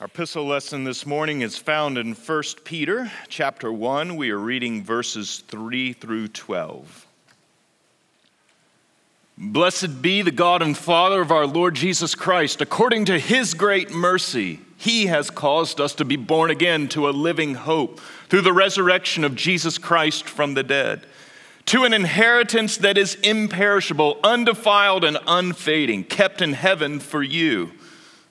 Our epistle lesson this morning is found in 1 Peter chapter 1. We are reading verses 3 through 12. Blessed be the God and Father of our Lord Jesus Christ. According to his great mercy, he has caused us to be born again to a living hope through the resurrection of Jesus Christ from the dead, to an inheritance that is imperishable, undefiled, and unfading, kept in heaven for you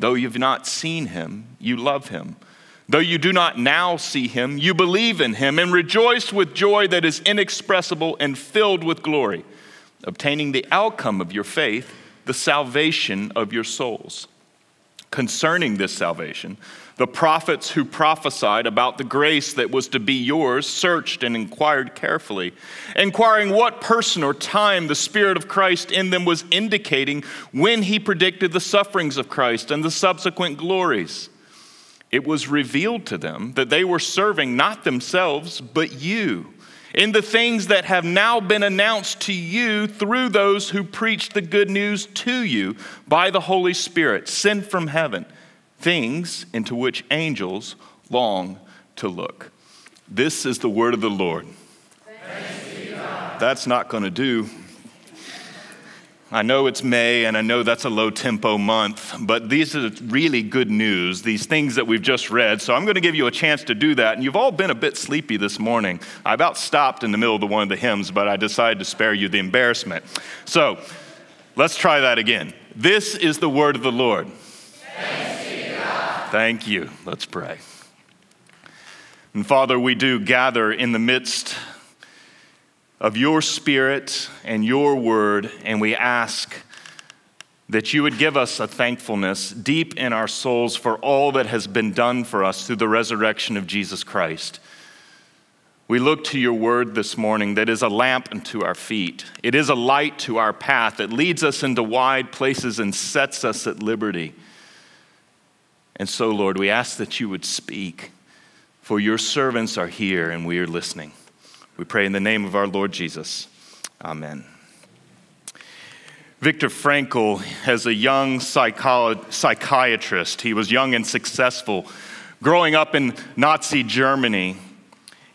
Though you've not seen him, you love him. Though you do not now see him, you believe in him and rejoice with joy that is inexpressible and filled with glory, obtaining the outcome of your faith, the salvation of your souls. Concerning this salvation, the prophets who prophesied about the grace that was to be yours searched and inquired carefully, inquiring what person or time the Spirit of Christ in them was indicating when he predicted the sufferings of Christ and the subsequent glories. It was revealed to them that they were serving not themselves, but you. In the things that have now been announced to you through those who preached the good news to you by the Holy Spirit, sent from heaven things into which angels long to look. This is the word of the Lord. That's not going to do. I know it's May and I know that's a low tempo month, but these are really good news, these things that we've just read. So I'm going to give you a chance to do that. And you've all been a bit sleepy this morning. I about stopped in the middle of the one of the hymns, but I decided to spare you the embarrassment. So let's try that again. This is the word of the Lord. Thank you. Let's pray. And Father, we do gather in the midst of your spirit and your word, and we ask that you would give us a thankfulness deep in our souls for all that has been done for us through the resurrection of Jesus Christ. We look to your word this morning that is a lamp unto our feet. It is a light to our path that leads us into wide places and sets us at liberty. And so, Lord, we ask that you would speak, for your servants are here and we are listening. We pray in the name of our Lord Jesus. Amen. Viktor Frankl, as a young psychiatrist, he was young and successful. Growing up in Nazi Germany,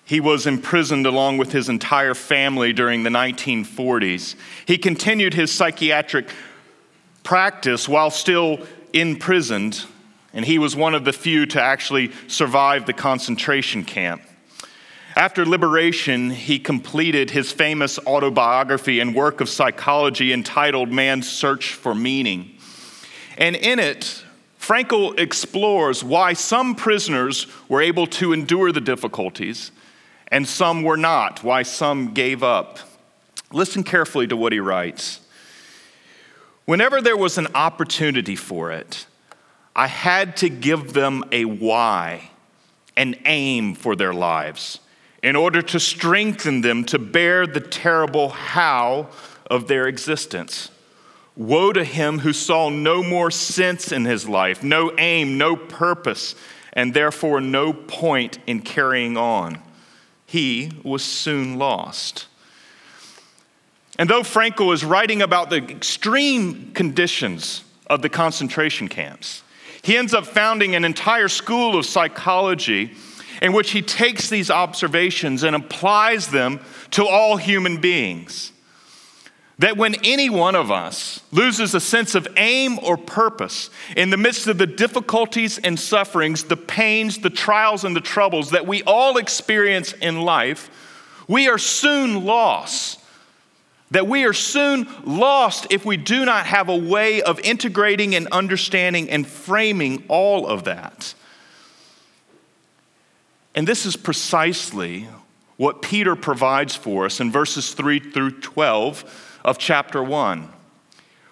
he was imprisoned along with his entire family during the 1940s. He continued his psychiatric practice while still imprisoned and he was one of the few to actually survive the concentration camp. After liberation, he completed his famous autobiography and work of psychology entitled Man's Search for Meaning. And in it, Frankl explores why some prisoners were able to endure the difficulties and some were not, why some gave up. Listen carefully to what he writes. Whenever there was an opportunity for it, I had to give them a why, an aim for their lives, in order to strengthen them to bear the terrible how of their existence. Woe to him who saw no more sense in his life, no aim, no purpose, and therefore no point in carrying on. He was soon lost. And though Frankl is writing about the extreme conditions of the concentration camps, he ends up founding an entire school of psychology in which he takes these observations and applies them to all human beings. That when any one of us loses a sense of aim or purpose in the midst of the difficulties and sufferings, the pains, the trials, and the troubles that we all experience in life, we are soon lost that we are soon lost if we do not have a way of integrating and understanding and framing all of that. And this is precisely what Peter provides for us in verses 3 through 12 of chapter 1,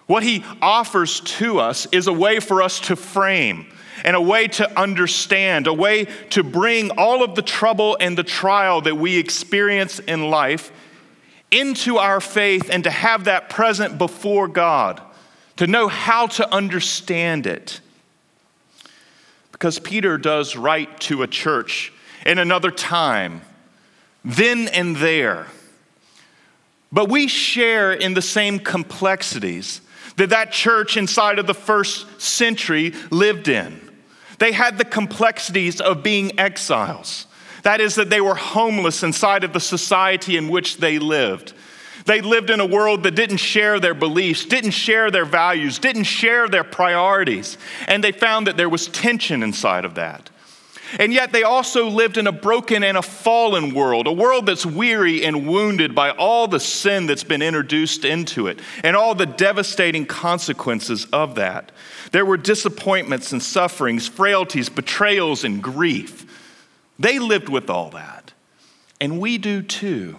What he offers to us is a way for us to frame and a way to understand, a way to bring all of the trouble and the trial that we experience in life into our faith and to have that present before God, to know how to understand it. Because Peter does write to a church in another time, then and there. But we share in the same complexities that that church inside of the first century lived in. They had the complexities of being exiles. That is, that they were homeless inside of the society in which they lived. They lived in a world that didn't share their beliefs, didn't share their values, didn't share their priorities, and they found that there was tension inside of that. And yet they also lived in a broken and a fallen world, a world that's weary and wounded by all the sin that's been introduced into it and all the devastating consequences of that. There were disappointments and sufferings, frailties, betrayals, and grief. They lived with all that. And we do too.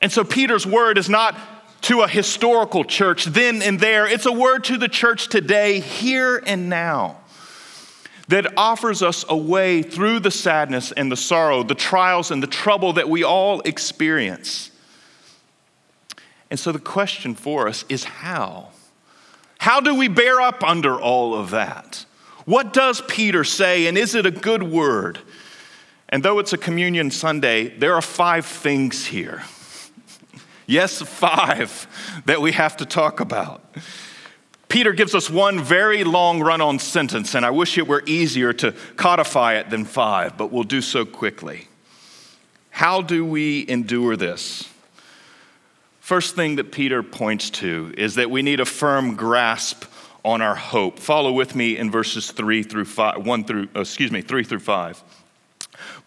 And so Peter's word is not to a historical church then and there, it's a word to the church today, here and now that offers us a way through the sadness and the sorrow, the trials and the trouble that we all experience. And so the question for us is how? How do we bear up under all of that? What does Peter say, and is it a good word? And though it's a communion Sunday, there are five things here. yes, five that we have to talk about. Peter gives us one very long run on sentence, and I wish it were easier to codify it than five, but we'll do so quickly. How do we endure this? First thing that Peter points to is that we need a firm grasp on our hope. Follow with me in verses 3 through 5, 1 through, uh, excuse me, 3 through 5.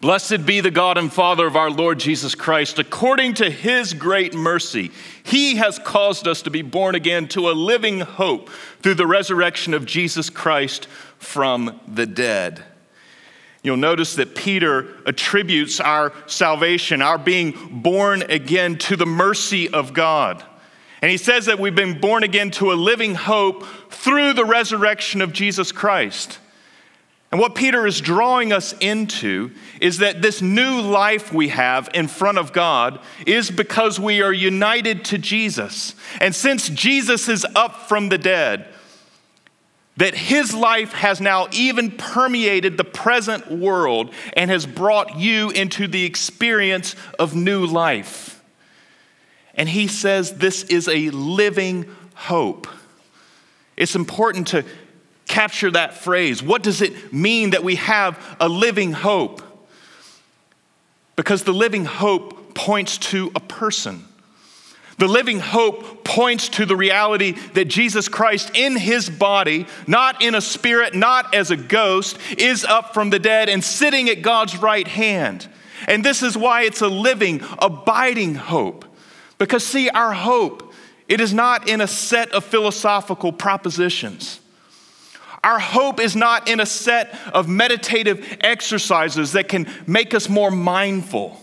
Blessed be the God and Father of our Lord Jesus Christ. According to his great mercy, he has caused us to be born again to a living hope through the resurrection of Jesus Christ from the dead. You'll notice that Peter attributes our salvation, our being born again, to the mercy of God. And he says that we've been born again to a living hope through the resurrection of Jesus Christ. And what Peter is drawing us into is that this new life we have in front of God is because we are united to Jesus. And since Jesus is up from the dead, that his life has now even permeated the present world and has brought you into the experience of new life. And he says this is a living hope. It's important to capture that phrase. What does it mean that we have a living hope? Because the living hope points to a person. The living hope points to the reality that Jesus Christ, in his body, not in a spirit, not as a ghost, is up from the dead and sitting at God's right hand. And this is why it's a living, abiding hope. Because, see, our hope, it is not in a set of philosophical propositions. Our hope is not in a set of meditative exercises that can make us more mindful.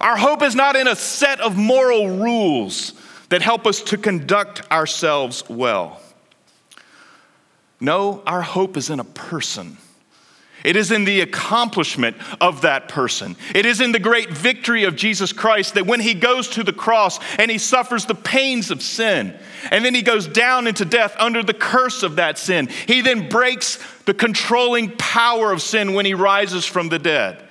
Our hope is not in a set of moral rules that help us to conduct ourselves well. No, our hope is in a person. It is in the accomplishment of that person. It is in the great victory of Jesus Christ that when he goes to the cross and he suffers the pains of sin, and then he goes down into death under the curse of that sin, he then breaks the controlling power of sin when he rises from the dead.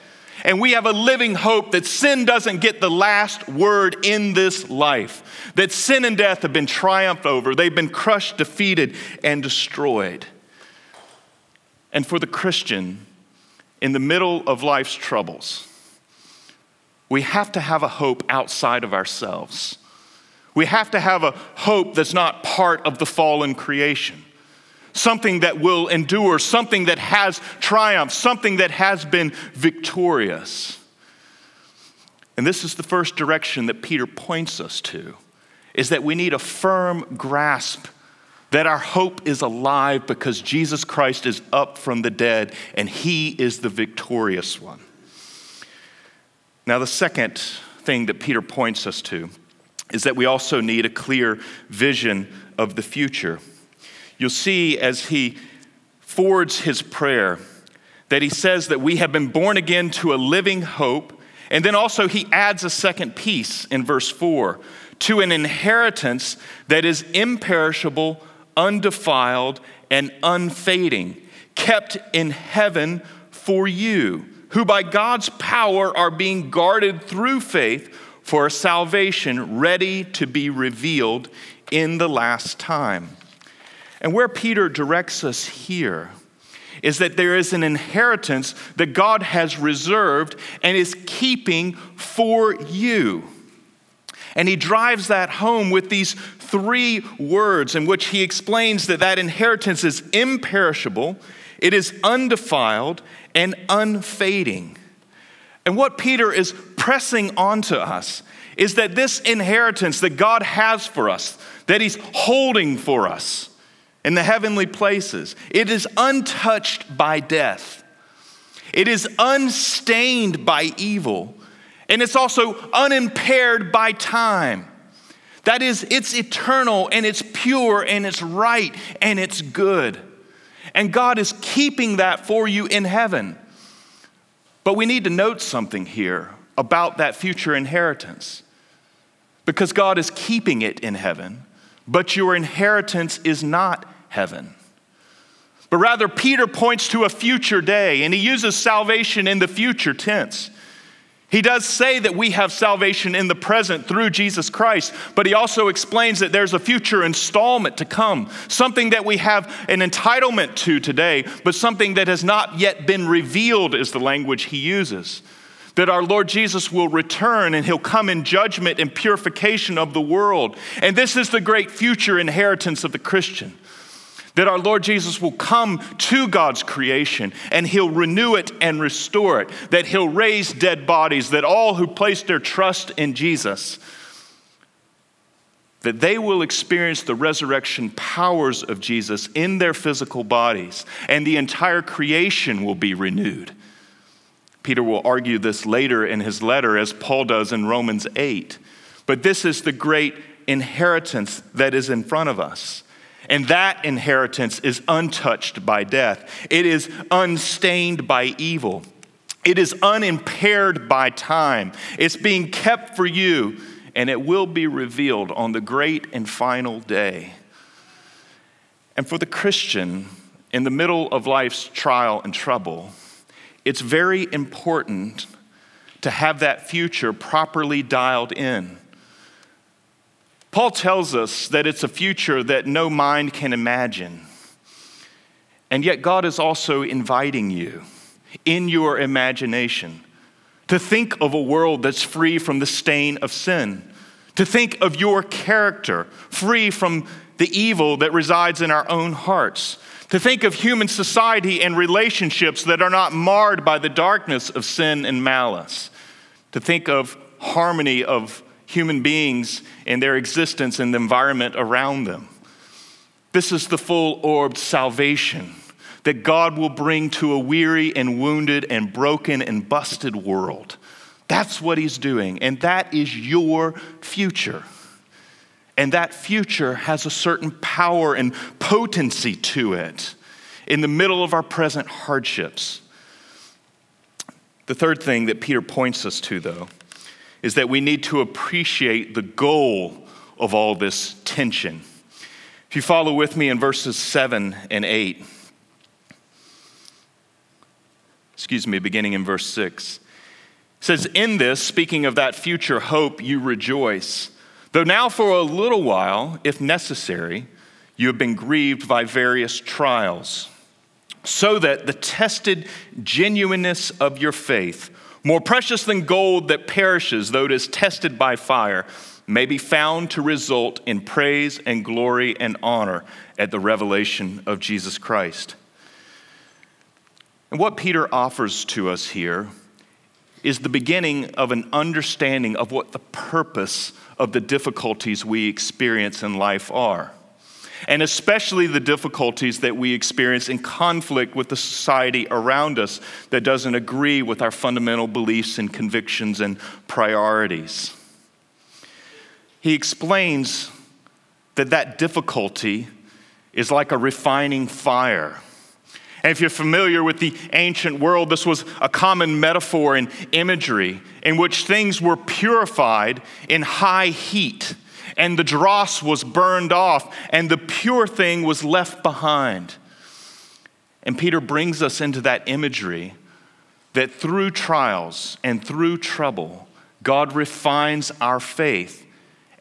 And we have a living hope that sin doesn't get the last word in this life, that sin and death have been triumphed over, they've been crushed, defeated, and destroyed. And for the Christian, in the middle of life's troubles, we have to have a hope outside of ourselves. We have to have a hope that's not part of the fallen creation something that will endure, something that has triumph, something that has been victorious. And this is the first direction that Peter points us to is that we need a firm grasp that our hope is alive because Jesus Christ is up from the dead and he is the victorious one. Now, the second thing that Peter points us to is that we also need a clear vision of the future. You'll see as he forwards his prayer that he says that we have been born again to a living hope. And then also he adds a second piece in verse 4 to an inheritance that is imperishable, undefiled, and unfading, kept in heaven for you, who by God's power are being guarded through faith for salvation ready to be revealed in the last time. And where Peter directs us here is that there is an inheritance that God has reserved and is keeping for you. And he drives that home with these three words in which he explains that that inheritance is imperishable, it is undefiled, and unfading. And what Peter is pressing onto us is that this inheritance that God has for us, that he's holding for us, in the heavenly places. It is untouched by death, it is unstained by evil, and it's also unimpaired by time. That is, it's eternal and it's pure and it's right and it's good. And God is keeping that for you in heaven. But we need to note something here about that future inheritance. Because God is keeping it in heaven, but your inheritance is not heaven. But rather, Peter points to a future day, and he uses salvation in the future tense. He does say that we have salvation in the present through Jesus Christ, but he also explains that there's a future installment to come, something that we have an entitlement to today, but something that has not yet been revealed, is the language he uses. That our Lord Jesus will return and he'll come in judgment and purification of the world. And this is the great future inheritance of the Christian that our Lord Jesus will come to God's creation and he'll renew it and restore it, that he'll raise dead bodies, that all who place their trust in Jesus that they will experience the resurrection powers of Jesus in their physical bodies, and the entire creation will be renewed. Peter will argue this later in his letter, as Paul does in Romans 8. But this is the great inheritance that is in front of us. And that inheritance is untouched by death, it is unstained by evil, it is unimpaired by time. It's being kept for you, and it will be revealed on the great and final day. And for the Christian, in the middle of life's trial and trouble, it's very important to have that future properly dialed in. Paul tells us that it's a future that no mind can imagine. And yet, God is also inviting you in your imagination to think of a world that's free from the stain of sin, to think of your character free from the evil that resides in our own hearts, to think of human society and relationships that are not marred by the darkness of sin and malice, to think of harmony of human beings and their existence and the environment around them. This is the full orbed salvation that God will bring to a weary and wounded and broken and busted world. That's what He's doing, and that is your future. And that future has a certain power and potency to it in the middle of our present hardships. The third thing that Peter points us to, though, is that we need to appreciate the goal of all this tension. If you follow with me in verses 7 and 8, excuse me, beginning in verse 6, says, In this, speaking of that future hope, you rejoice, though now for a little while, if necessary, you have been grieved by various trials, so that the tested genuineness of your faith, more precious than gold that perishes, though it is tested by fire, may be found to result in praise and glory and honor at the revelation of Jesus Christ. And what Peter offers to us here is the beginning of an understanding of what the purpose of the difficulties we experience in life are and especially the difficulties that we experience in conflict with the society around us that doesn't agree with our fundamental beliefs and convictions and priorities. He explains that that difficulty is like a refining fire. And if you're familiar with the ancient world, this was a common metaphor and imagery in which things were purified in high heat, and the dross was burned off, and the pure thing was left behind. And Peter brings us into that imagery that through trials and through trouble, God refines our faith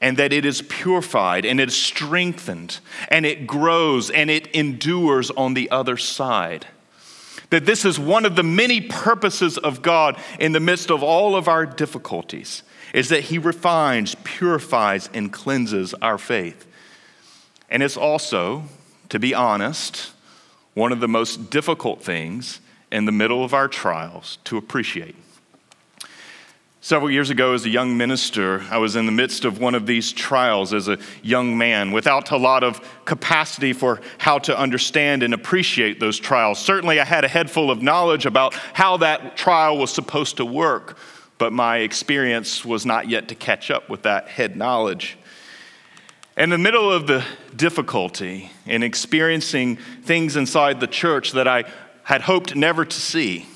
and that it is purified and it is strengthened and it grows and it endures on the other side. That this is one of the many purposes of God in the midst of all of our difficulties, is that He refines, purifies, and cleanses our faith. And it's also, to be honest, one of the most difficult things in the middle of our trials to appreciate. Several years ago, as a young minister, I was in the midst of one of these trials as a young man without a lot of capacity for how to understand and appreciate those trials. Certainly, I had a head full of knowledge about how that trial was supposed to work, but my experience was not yet to catch up with that head knowledge. In the middle of the difficulty in experiencing things inside the church that I had hoped never to see,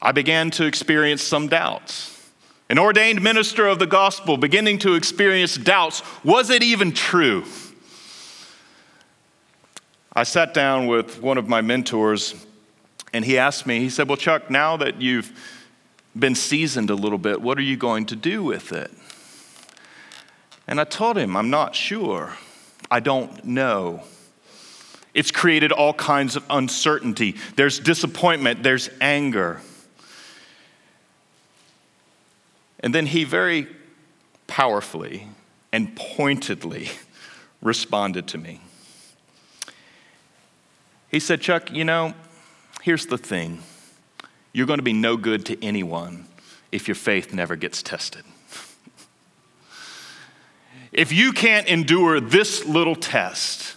I began to experience some doubts an ordained minister of the gospel beginning to experience doubts was it even true? I sat down with one of my mentors and he asked me, he said, Well, Chuck, now that you've been seasoned a little bit, what are you going to do with it? And I told him, I'm not sure. I don't know. It's created all kinds of uncertainty. There's disappointment, there's anger. And then he very powerfully and pointedly responded to me. He said, Chuck, you know, here's the thing you're going to be no good to anyone if your faith never gets tested. if you can't endure this little test,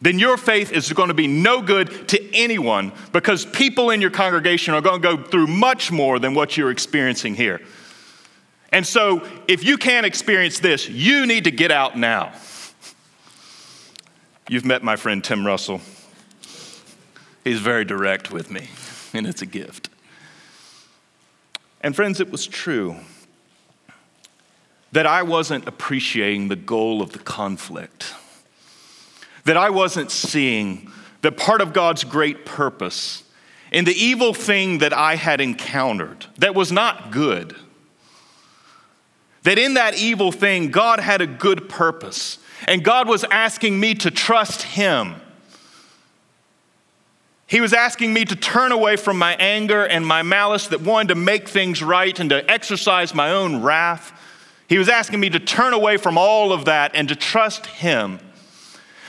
then your faith is going to be no good to anyone because people in your congregation are going to go through much more than what you're experiencing here. And so, if you can't experience this, you need to get out now. You've met my friend Tim Russell. He's very direct with me, and it's a gift. And, friends, it was true that I wasn't appreciating the goal of the conflict, that I wasn't seeing that part of God's great purpose in the evil thing that I had encountered that was not good that in that evil thing, God had a good purpose. And God was asking me to trust Him. He was asking me to turn away from my anger and my malice that wanted to make things right and to exercise my own wrath. He was asking me to turn away from all of that and to trust Him.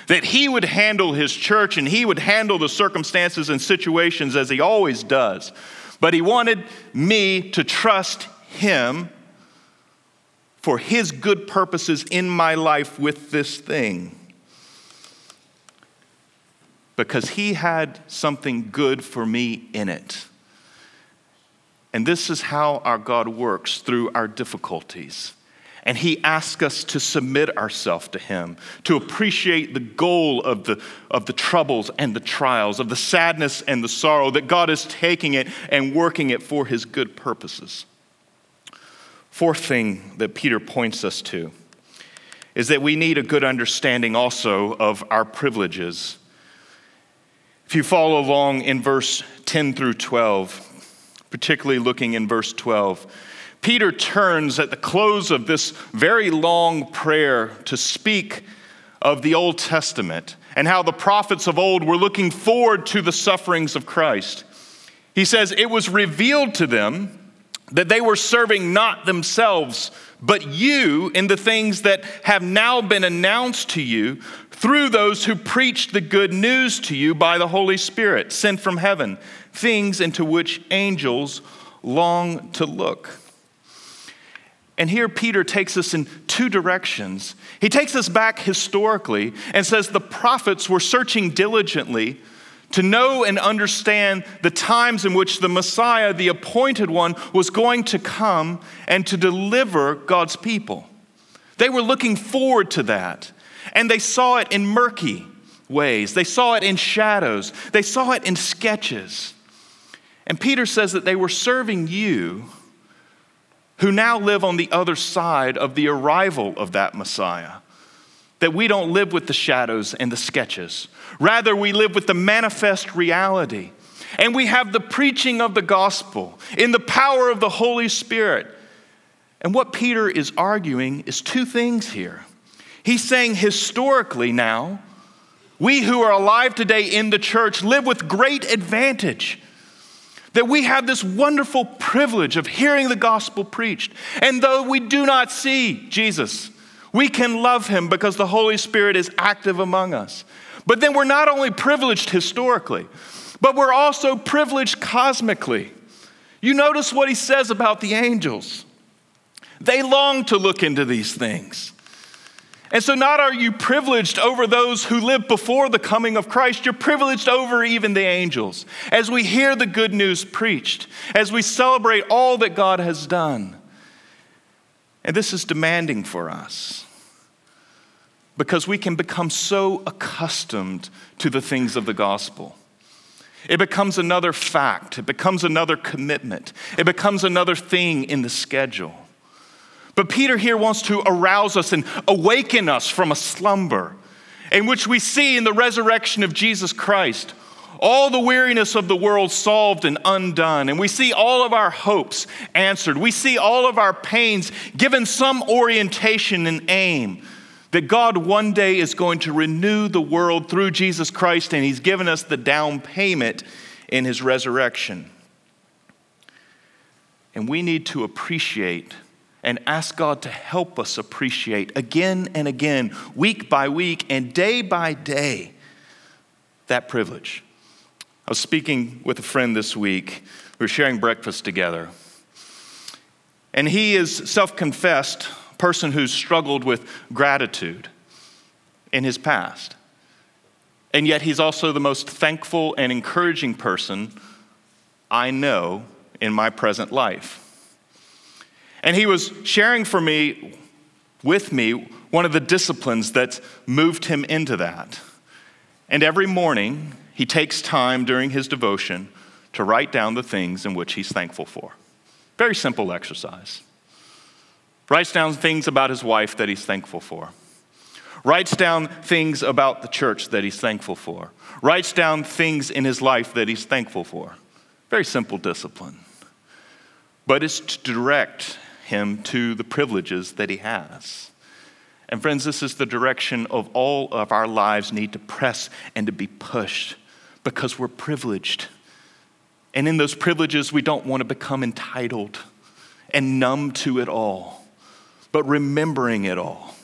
That He would handle His church and He would handle the circumstances and situations as He always does. But He wanted me to trust Him for His good purposes in my life with this thing. Because He had something good for me in it. And this is how our God works through our difficulties. And he asks us to submit ourselves to him, to appreciate the goal of the, of the troubles and the trials, of the sadness and the sorrow, that God is taking it and working it for his good purposes. Fourth thing that Peter points us to is that we need a good understanding also of our privileges. If you follow along in verse 10 through 12, particularly looking in verse 12, Peter turns at the close of this very long prayer to speak of the Old Testament and how the prophets of old were looking forward to the sufferings of Christ. He says, It was revealed to them that they were serving not themselves, but you in the things that have now been announced to you through those who preached the good news to you by the Holy Spirit sent from heaven, things into which angels long to look. And here Peter takes us in two directions. He takes us back historically and says the prophets were searching diligently to know and understand the times in which the Messiah, the appointed one, was going to come and to deliver God's people. They were looking forward to that. And they saw it in murky ways, they saw it in shadows, they saw it in sketches. And Peter says that they were serving you who now live on the other side of the arrival of that Messiah. That we don't live with the shadows and the sketches. Rather, we live with the manifest reality. And we have the preaching of the gospel in the power of the Holy Spirit. And what Peter is arguing is two things here. He's saying historically now, we who are alive today in the church live with great advantage. That we have this wonderful privilege of hearing the gospel preached. And though we do not see Jesus, we can love him because the Holy Spirit is active among us. But then we're not only privileged historically, but we're also privileged cosmically. You notice what he says about the angels. They long to look into these things. And so, not are you privileged over those who lived before the coming of Christ, you're privileged over even the angels. As we hear the good news preached, as we celebrate all that God has done. And this is demanding for us because we can become so accustomed to the things of the gospel. It becomes another fact, it becomes another commitment, it becomes another thing in the schedule. But Peter here wants to arouse us and awaken us from a slumber in which we see in the resurrection of Jesus Christ all the weariness of the world solved and undone. And we see all of our hopes answered. We see all of our pains given some orientation and aim. That God one day is going to renew the world through Jesus Christ, and He's given us the down payment in His resurrection. And we need to appreciate and ask God to help us appreciate again and again, week by week and day by day, that privilege. I was speaking with a friend this week. We were sharing breakfast together. And he is self confessed person who's struggled with gratitude in his past. And yet he's also the most thankful and encouraging person I know in my present life. And he was sharing for me, with me, one of the disciplines that moved him into that. And every morning, he takes time during his devotion to write down the things in which he's thankful for. Very simple exercise. Writes down things about his wife that he's thankful for. Writes down things about the church that he's thankful for. Writes down things in his life that he's thankful for. Very simple discipline. But it's to direct him to the privileges that he has. And friends, this is the direction of all of our lives need to press and to be pushed because we're privileged. And in those privileges, we don't want to become entitled and numb to it all, but remembering it all.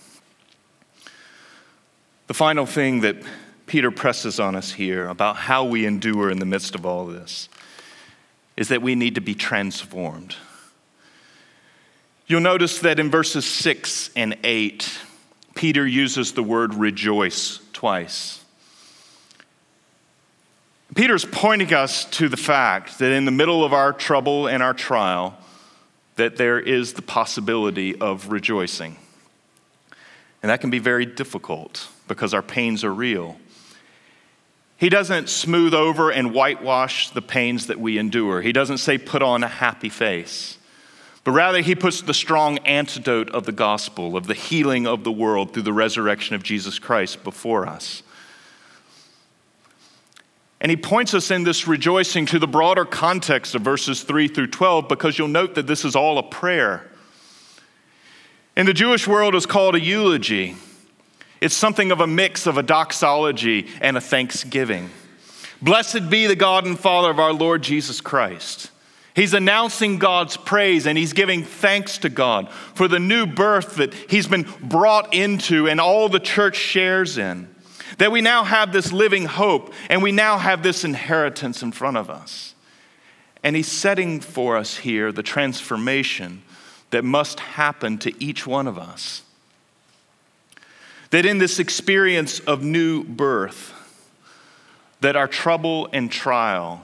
The final thing that Peter presses on us here about how we endure in the midst of all this is that we need to be transformed. You'll notice that in verses 6 and 8, Peter uses the word rejoice twice. Peter's pointing us to the fact that in the middle of our trouble and our trial, that there is the possibility of rejoicing. And that can be very difficult because our pains are real. He doesn't smooth over and whitewash the pains that we endure. He doesn't say, put on a happy face. But rather, he puts the strong antidote of the gospel, of the healing of the world through the resurrection of Jesus Christ before us. And he points us in this rejoicing to the broader context of verses 3 through 12 because you'll note that this is all a prayer. In the Jewish world, it's called a eulogy. It's something of a mix of a doxology and a thanksgiving. Blessed be the God and Father of our Lord Jesus Christ He's announcing God's praise and he's giving thanks to God for the new birth that he's been brought into and all the church shares in. That we now have this living hope and we now have this inheritance in front of us. And he's setting for us here the transformation that must happen to each one of us. That in this experience of new birth, that our trouble and trial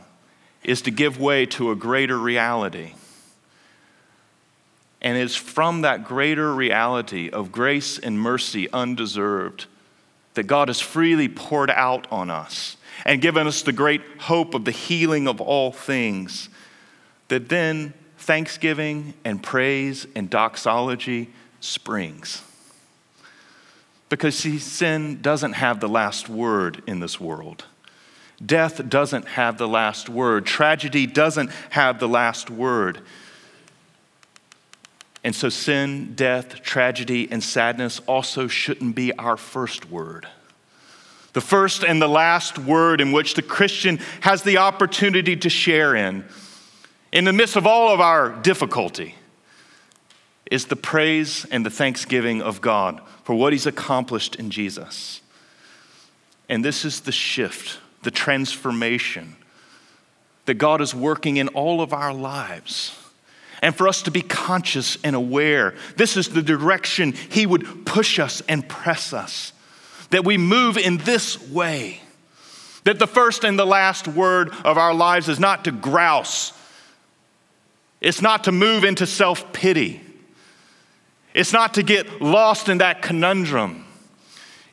is to give way to a greater reality. And it's from that greater reality of grace and mercy undeserved that God has freely poured out on us and given us the great hope of the healing of all things, that then thanksgiving and praise and doxology springs. Because see, sin doesn't have the last word in this world. Death doesn't have the last word. Tragedy doesn't have the last word. And so, sin, death, tragedy, and sadness also shouldn't be our first word. The first and the last word in which the Christian has the opportunity to share in, in the midst of all of our difficulty, is the praise and the thanksgiving of God for what He's accomplished in Jesus. And this is the shift, the transformation that God is working in all of our lives. And for us to be conscious and aware, this is the direction He would push us and press us. That we move in this way. That the first and the last word of our lives is not to grouse, it's not to move into self pity. It's not to get lost in that conundrum.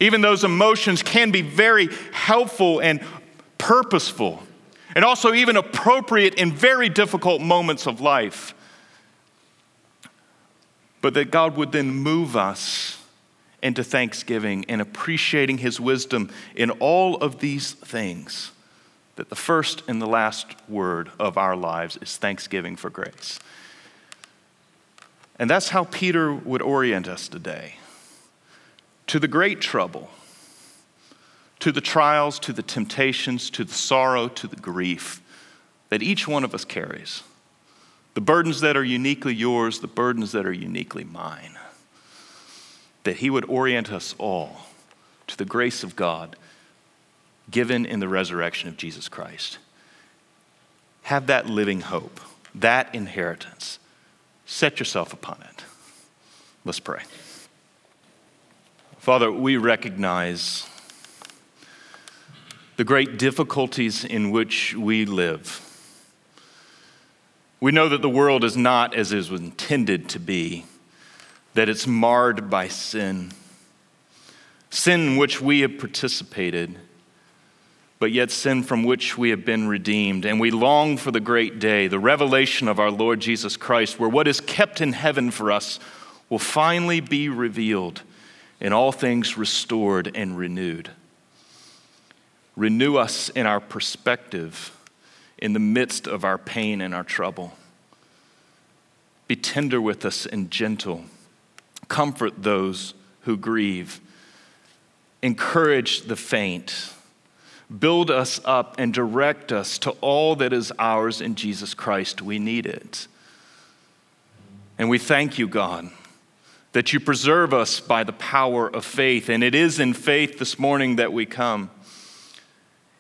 Even those emotions can be very helpful and purposeful, and also even appropriate in very difficult moments of life. But that God would then move us into thanksgiving and appreciating His wisdom in all of these things. That the first and the last word of our lives is thanksgiving for grace. And that's how Peter would orient us today to the great trouble, to the trials, to the temptations, to the sorrow, to the grief that each one of us carries. The burdens that are uniquely yours, the burdens that are uniquely mine. That he would orient us all to the grace of God given in the resurrection of Jesus Christ. Have that living hope, that inheritance Set yourself upon it. Let's pray. Father, we recognize the great difficulties in which we live. We know that the world is not as it was intended to be, that it's marred by sin, sin in which we have participated but yet sin from which we have been redeemed. And we long for the great day, the revelation of our Lord Jesus Christ, where what is kept in heaven for us will finally be revealed and all things restored and renewed. Renew us in our perspective in the midst of our pain and our trouble. Be tender with us and gentle. Comfort those who grieve. Encourage the faint build us up, and direct us to all that is ours in Jesus Christ. We need it. And we thank you, God, that you preserve us by the power of faith. And it is in faith this morning that we come.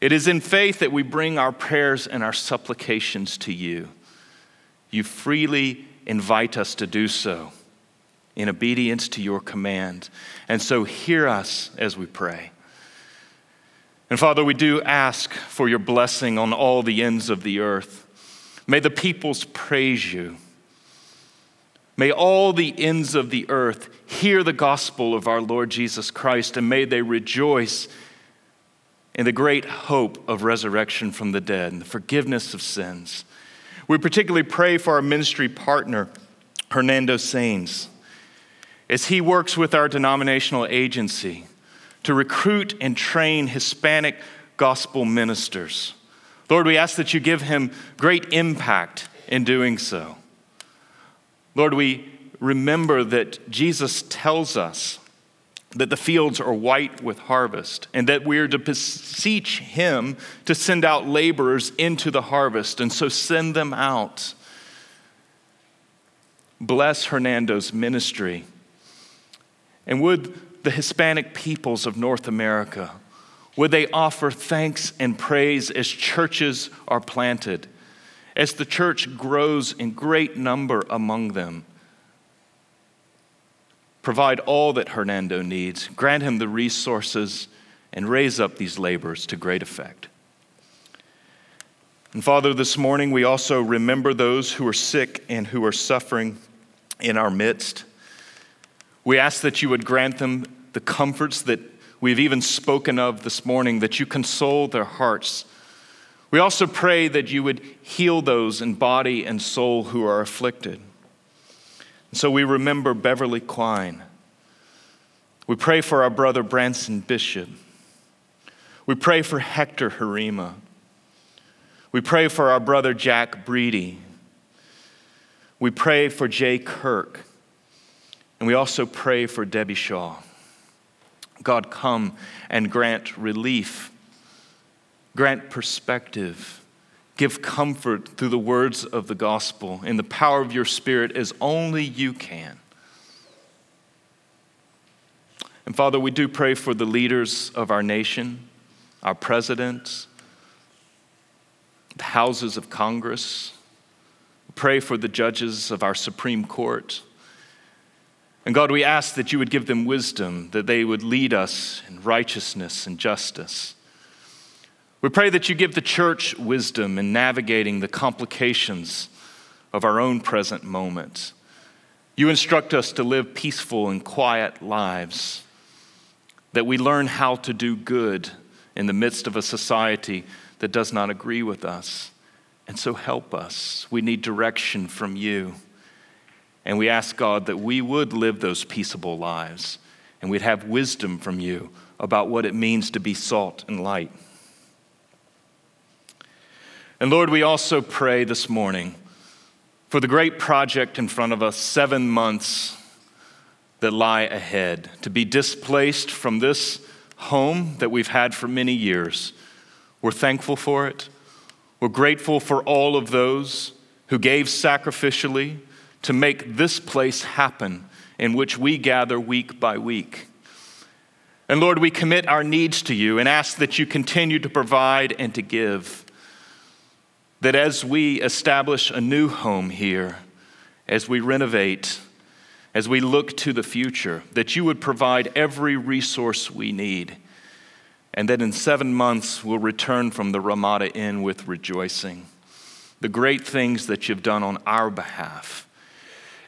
It is in faith that we bring our prayers and our supplications to you. You freely invite us to do so in obedience to your command. And so hear us as we pray. And Father, we do ask for your blessing on all the ends of the earth. May the peoples praise you. May all the ends of the earth hear the gospel of our Lord Jesus Christ, and may they rejoice in the great hope of resurrection from the dead and the forgiveness of sins. We particularly pray for our ministry partner, Hernando Sains, as he works with our denominational agency to recruit and train Hispanic gospel ministers. Lord, we ask that you give him great impact in doing so. Lord, we remember that Jesus tells us that the fields are white with harvest and that we are to beseech him to send out laborers into the harvest. And so send them out. Bless Hernando's ministry. And would the Hispanic peoples of North America? Would they offer thanks and praise as churches are planted, as the church grows in great number among them? Provide all that Hernando needs, grant him the resources, and raise up these laborers to great effect. And Father, this morning we also remember those who are sick and who are suffering in our midst. We ask that you would grant them the comforts that we've even spoken of this morning, that you console their hearts. We also pray that you would heal those in body and soul who are afflicted. So we remember Beverly Quine. We pray for our brother Branson Bishop. We pray for Hector Harima. We pray for our brother Jack Breedy. We pray for Jay Kirk. And we also pray for Debbie Shaw. God, come and grant relief, grant perspective, give comfort through the words of the gospel in the power of your Spirit as only you can. And Father, we do pray for the leaders of our nation, our presidents, the houses of Congress. We pray for the judges of our Supreme Court. And God, we ask that you would give them wisdom, that they would lead us in righteousness and justice. We pray that you give the church wisdom in navigating the complications of our own present moment. You instruct us to live peaceful and quiet lives, that we learn how to do good in the midst of a society that does not agree with us. And so help us. We need direction from you. And we ask God that we would live those peaceable lives and we'd have wisdom from you about what it means to be salt and light. And Lord, we also pray this morning for the great project in front of us, seven months that lie ahead, to be displaced from this home that we've had for many years. We're thankful for it. We're grateful for all of those who gave sacrificially to make this place happen in which we gather week by week. And Lord, we commit our needs to you and ask that you continue to provide and to give. That as we establish a new home here, as we renovate, as we look to the future, that you would provide every resource we need. And that in seven months we'll return from the Ramada Inn with rejoicing. The great things that you've done on our behalf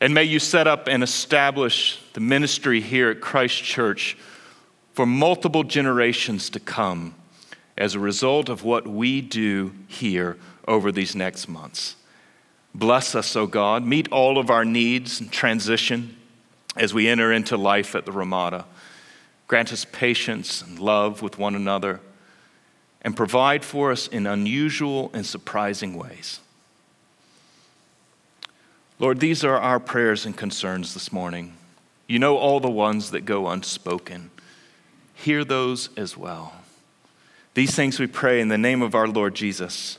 and may you set up and establish the ministry here at Christ Church for multiple generations to come as a result of what we do here over these next months. Bless us, O God. Meet all of our needs and transition as we enter into life at the Ramada. Grant us patience and love with one another and provide for us in unusual and surprising ways. Lord, these are our prayers and concerns this morning. You know all the ones that go unspoken. Hear those as well. These things we pray in the name of our Lord Jesus,